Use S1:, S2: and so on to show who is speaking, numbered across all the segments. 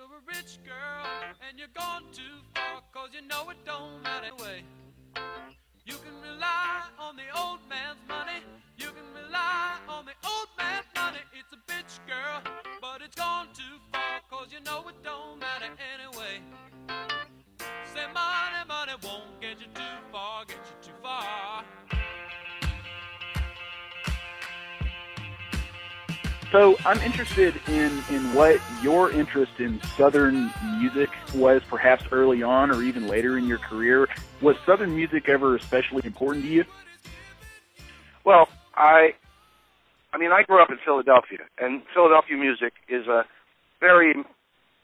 S1: You're a rich girl and you're gone too far, cause you know it don't matter anyway. You can rely on the old man's money, you can rely on the old man's money. It's a bitch girl, but it's gone too far, cause you know it don't matter anyway. Say money, money won't get you too far, get you too far.
S2: So I'm interested in, in what your interest in Southern music was perhaps early on or even later in your career. Was Southern music ever especially important to you?
S3: Well, I, I mean, I grew up in Philadelphia, and Philadelphia music is a very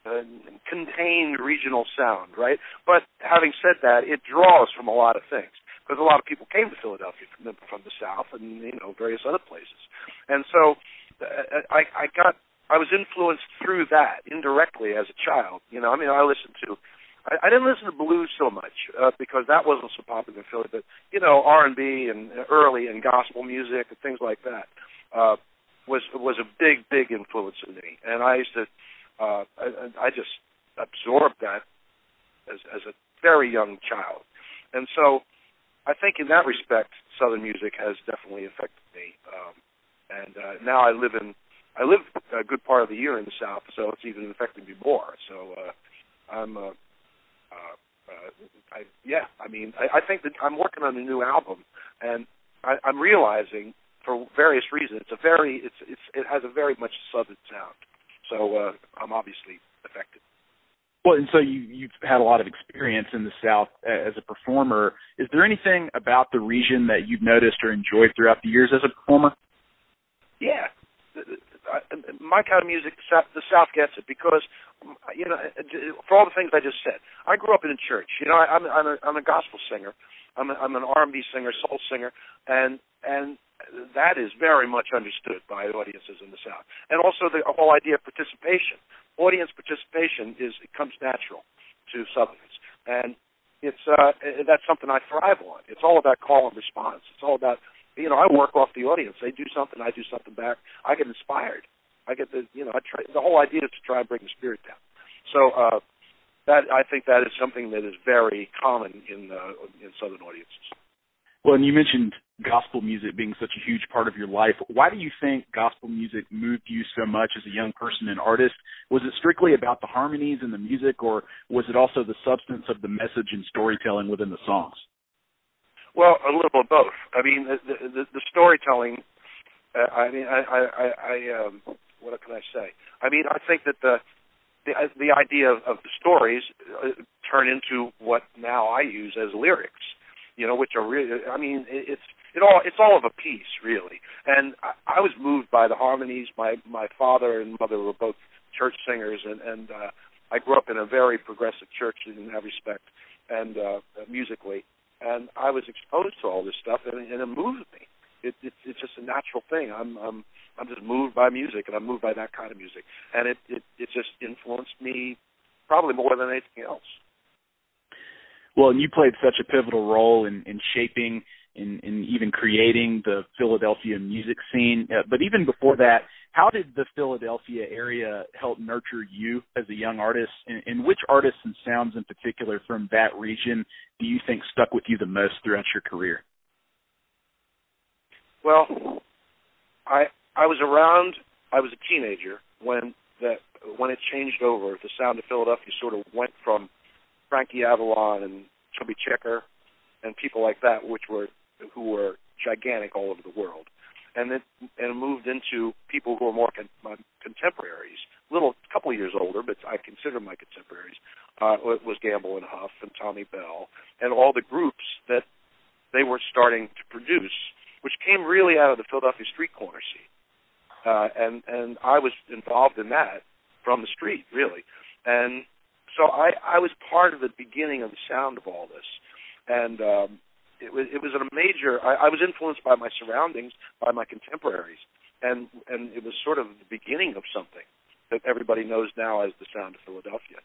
S3: uh, contained regional sound, right? But having said that, it draws from a lot of things because a lot of people came to Philadelphia from the, from the South and you know various other places, and so I, I got I was influenced through that indirectly as a child. You know, I mean, I listened to I, I didn't listen to blues so much uh, because that wasn't so popular in Philly, but you know, R and B and early and gospel music and things like that uh, was was a big big influence in me, and I used to uh, I, I just absorbed that as as a very young child, and so I think in that respect, Southern music has definitely affected me. Um, and uh, now I live in I live a good part of the year in the South, so it's even affecting me more. So uh, I'm uh, uh, uh, I yeah, I mean I, I think that I'm working on a new album, and I, I'm realizing for various reasons it's a very it's it's it has a very much Southern sound. So uh, I'm obviously affected.
S2: Well, and so you, you've had a lot of experience in the South as a performer. Is there anything about the region that you've noticed or enjoyed throughout the years as a performer?
S3: Yeah, my kind of music, the South gets it because, you know, for all the things I just said. I grew up in a church. You know, I'm I'm a, I'm a gospel singer. I'm a, I'm an R&B singer, soul singer, and and that is very much understood by audiences in the South. And also the whole idea of participation. Audience participation is it comes natural to Southerners, and it's uh, that's something I thrive on. It's all about call and response. It's all about you know, I work off the audience. They do something, I do something back. I get inspired. I get the, you know, I try. The whole idea is to try and bring the spirit down. So uh, that I think that is something that is very common in uh, in Southern audiences.
S2: Well, and you mentioned gospel music being such a huge part of your life. Why do you think gospel music moved you so much as a young person and artist? Was it strictly about the harmonies and the music, or was it also the substance of the message and storytelling within the songs?
S3: Well, a little of both. I mean, the the, the storytelling. Uh, I mean, I, I, I, I um, what can I say? I mean, I think that the the the idea of, of the stories uh, turn into what now I use as lyrics. You know, which are really. I mean, it, it's it all it's all of a piece really. And I, I was moved by the harmonies. My my father and mother were both church singers, and and uh, I grew up in a very progressive church in that respect, and uh, musically and I was exposed to all this stuff, and, and it moved me. It, it, it's just a natural thing. I'm I'm I'm just moved by music, and I'm moved by that kind of music, and it it, it just influenced me probably more than anything else.
S2: Well, and you played such a pivotal role in, in shaping in, in even creating the Philadelphia music scene. Uh, but even before that, how did the Philadelphia area help nurture you as a young artist? And, and which artists and sounds in particular from that region do you think stuck with you the most throughout your career?
S3: Well, I I was around. I was a teenager when that when it changed over. The sound of Philadelphia sort of went from Frankie Avalon and Chubby Checker and people like that, which were who were gigantic all over the world, and then and moved into people who are more con- my contemporaries, little couple years older, but I consider my contemporaries. Uh, was Gamble and Huff and Tommy Bell and all the groups that they were starting to produce, which came really out of the Philadelphia street corner scene, uh, and and I was involved in that from the street really, and so I I was part of the beginning of the sound of all this, and um, it was it was a major. I, I was influenced by my surroundings, by my contemporaries, and and it was sort of the beginning of something that everybody knows now as the sound of Philadelphia.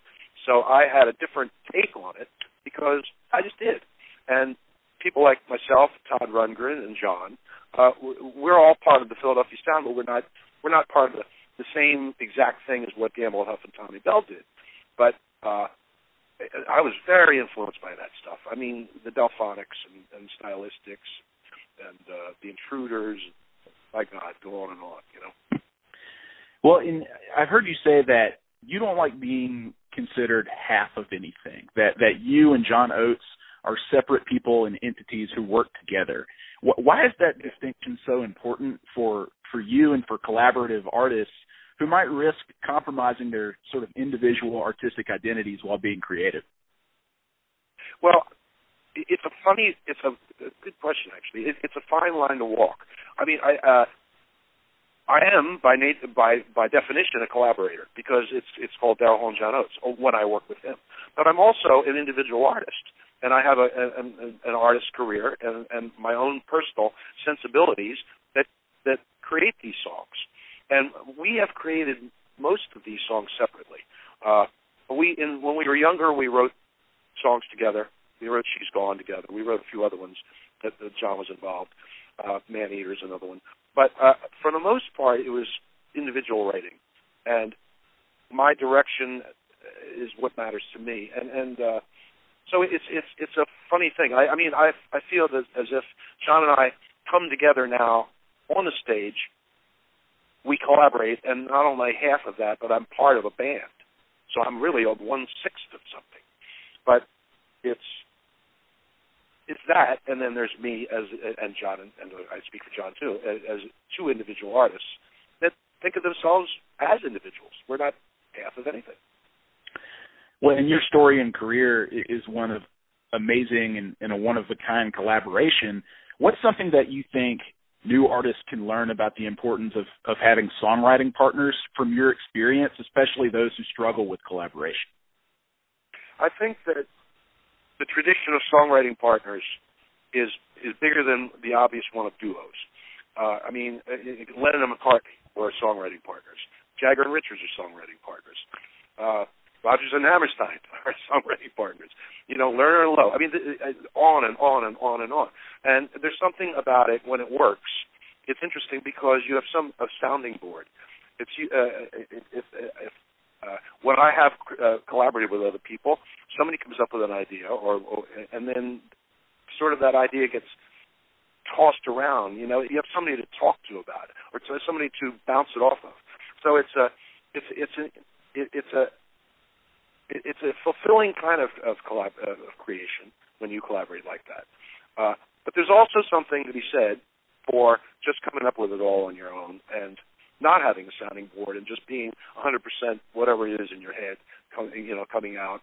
S3: So I had a different take on it because I just did, and people like myself, Todd Rundgren, and John, uh, we're all part of the Philadelphia sound, but we're not we're not part of the the same exact thing as what Gamble Huff and Tommy Bell did, but uh, I was very influenced by that stuff. I mean, the Delfonics and, and Stylistics and uh, the Intruders. My God, go on and on. You know.
S2: Well, in, I've heard you say that you don't like being considered half of anything. That that you and John Oates are separate people and entities who work together. Why is that distinction so important for for you and for collaborative artists who might risk compromising their sort of individual artistic identities while being creative?
S3: Well, it's a funny, it's a, a good question actually. It, it's a fine line to walk. I mean, I uh, I am by nat- by by definition a collaborator because it's it's called Daryl and John Oates when I work with him. But I'm also an individual artist, and I have a, a an, an artist career and, and my own personal sensibilities that that create these songs. And we have created most of these songs separately. Uh, we, in, when we were younger, we wrote songs together. We wrote "She's Gone" together. We wrote a few other ones that, that John was involved. Uh, "Maneater" is another one. But uh, for the most part, it was individual writing, and my direction is what matters to me. And and uh, so it's it's it's a funny thing. I, I mean, I I feel that as if John and I come together now on the stage collaborate, and not only half of that, but I'm part of a band. So I'm really a one sixth of something. But it's it's that, and then there's me as and John, and, and I speak for John too, as, as two individual artists that think of themselves as individuals. We're not half of anything.
S2: Well, and your story and career is one of amazing and, and a one of a kind collaboration. What's something that you think new artists can learn about the importance of, of having songwriting partners from your experience, especially those who struggle with collaboration?
S3: I think that the tradition of songwriting partners is is bigger than the obvious one of duos. Uh, I mean, uh, Lennon and McCartney were songwriting partners. Jagger and Richards are songwriting partners. Uh, Rodgers and Hammerstein are songwriting partners. You know, Lerner and Loewe. I mean, uh, on and on and on and on. And there's something about it when it works. It's interesting because you have some a sounding board. It's uh, if, if, if uh, when I have uh, collaborated with other people, somebody comes up with an idea, or, or and then sort of that idea gets tossed around. You know, you have somebody to talk to about it, or somebody to bounce it off of. So it's a it's it's a it, it's a it's a fulfilling kind of of, collab, of creation when you collaborate like that. Uh, but there's also something to be said for just coming up with it all on your own and not having a sounding board and just being 100% whatever it is in your head, coming, you know, coming out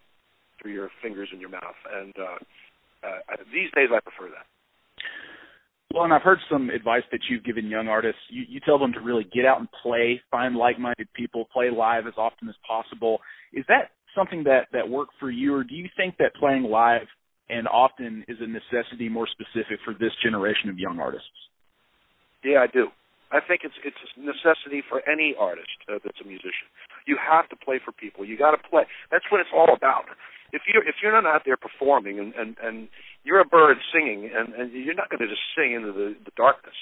S3: through your fingers and your mouth. And uh, uh, these days, I prefer that.
S2: Well, and I've heard some advice that you've given young artists. You, you tell them to really get out and play, find like-minded people, play live as often as possible. Is that something that that worked for you, or do you think that playing live and often is a necessity more specific for this generation of young artists.
S3: Yeah, I do. I think it's it's a necessity for any artist uh, that's a musician. You have to play for people. You got to play. That's what it's all about. If you if you're not out there performing and and and you're a bird singing and and you're not going to just sing into the the darkness.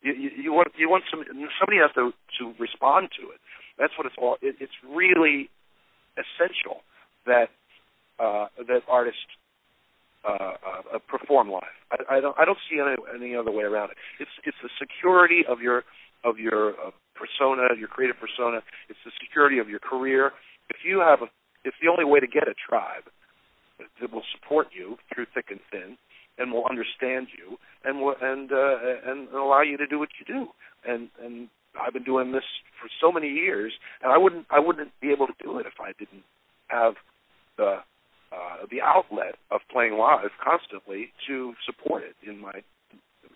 S3: You, you you want you want some somebody has to to respond to it. That's what it's all. It, it's really essential that uh, that artists uh, uh, perform live. I, I don't I don't see any, any other way around it. It's it's the security of your of your uh, persona, your creative persona. It's the security of your career. If you have a, it's the only way to get a tribe that will support you through thick and thin, and will understand you, and will and uh, and allow you to do what you do. And and I've been doing this for so many years, and I wouldn't I wouldn't be able to do it if I didn't have the uh, the outlet of playing live constantly to support it in my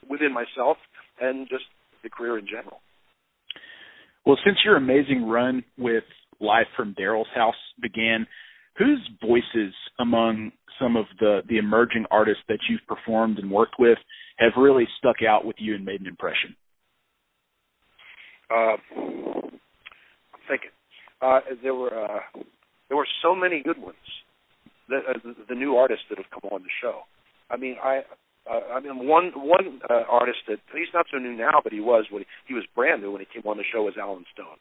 S3: within myself and just the career in general.
S2: Well, since your amazing run with Live from Daryl's House began, whose voices among some of the the emerging artists that you've performed and worked with have really stuck out with you and made an impression?
S3: Uh, I'm thinking uh, there were uh, there were so many good ones the, uh, the new artists that have come on the show. I mean, I uh, I mean one one uh, artist that he's not so new now, but he was when he, he was brand new when he came on the show was Allen Stone.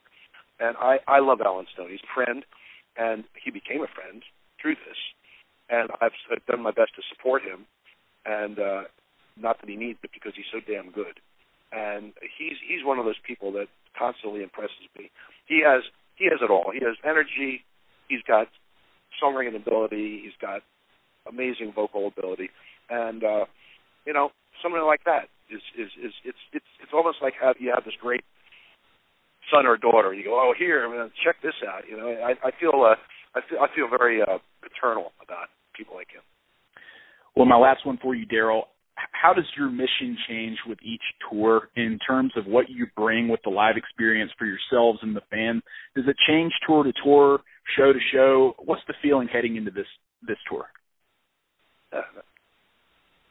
S3: And I I love Allen Stone. He's a friend, and he became a friend through this. And I've done my best to support him, and uh, not that he needs it because he's so damn good. And he's he's one of those people that constantly impresses me. He has he has it all. He has energy. He's got songwriting ability. He's got amazing vocal ability, and uh, you know, somebody like that is is is it's it's it's almost like how you have this great son or daughter. You go, oh, here, I mean, check this out. You know, I I feel uh, I feel I feel very uh, paternal about people like him.
S2: Well, my last one for you, Daryl. How does your mission change with each tour in terms of what you bring with the live experience for yourselves and the fans? Does it change tour to tour, show to show? What's the feeling heading into this this tour?
S3: Uh,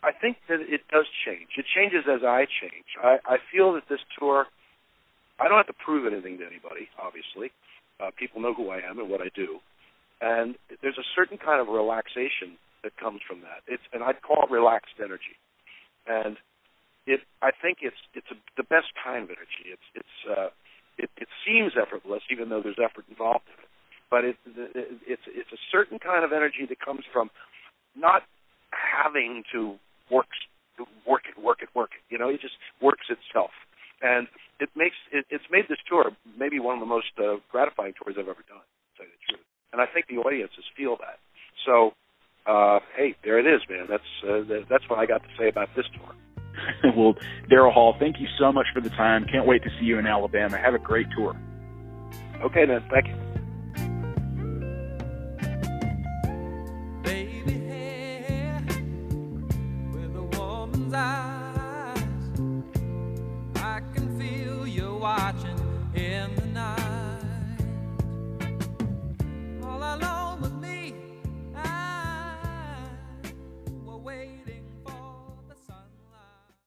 S3: I think that it does change. It changes as I change. I, I feel that this tour, I don't have to prove anything to anybody. Obviously, uh, people know who I am and what I do, and there's a certain kind of relaxation that comes from that. It's and I'd call it relaxed energy, and it. I think it's it's a, the best kind of energy. It's it's uh, it, it seems effortless, even though there's effort involved in it. But it, it it's it's a certain kind of energy that comes from not having to work work it work it work it. You know, it just works itself, and it makes it, it's made this tour maybe one of the most uh, gratifying tours I've ever done. To tell you the truth, and I think the audiences feel that. There it is, man. That's uh, that's what I got to say about this tour.
S2: well, Daryl Hall, thank you so much for the time. Can't wait to see you in Alabama. Have a great tour.
S3: Okay, then. Thank you.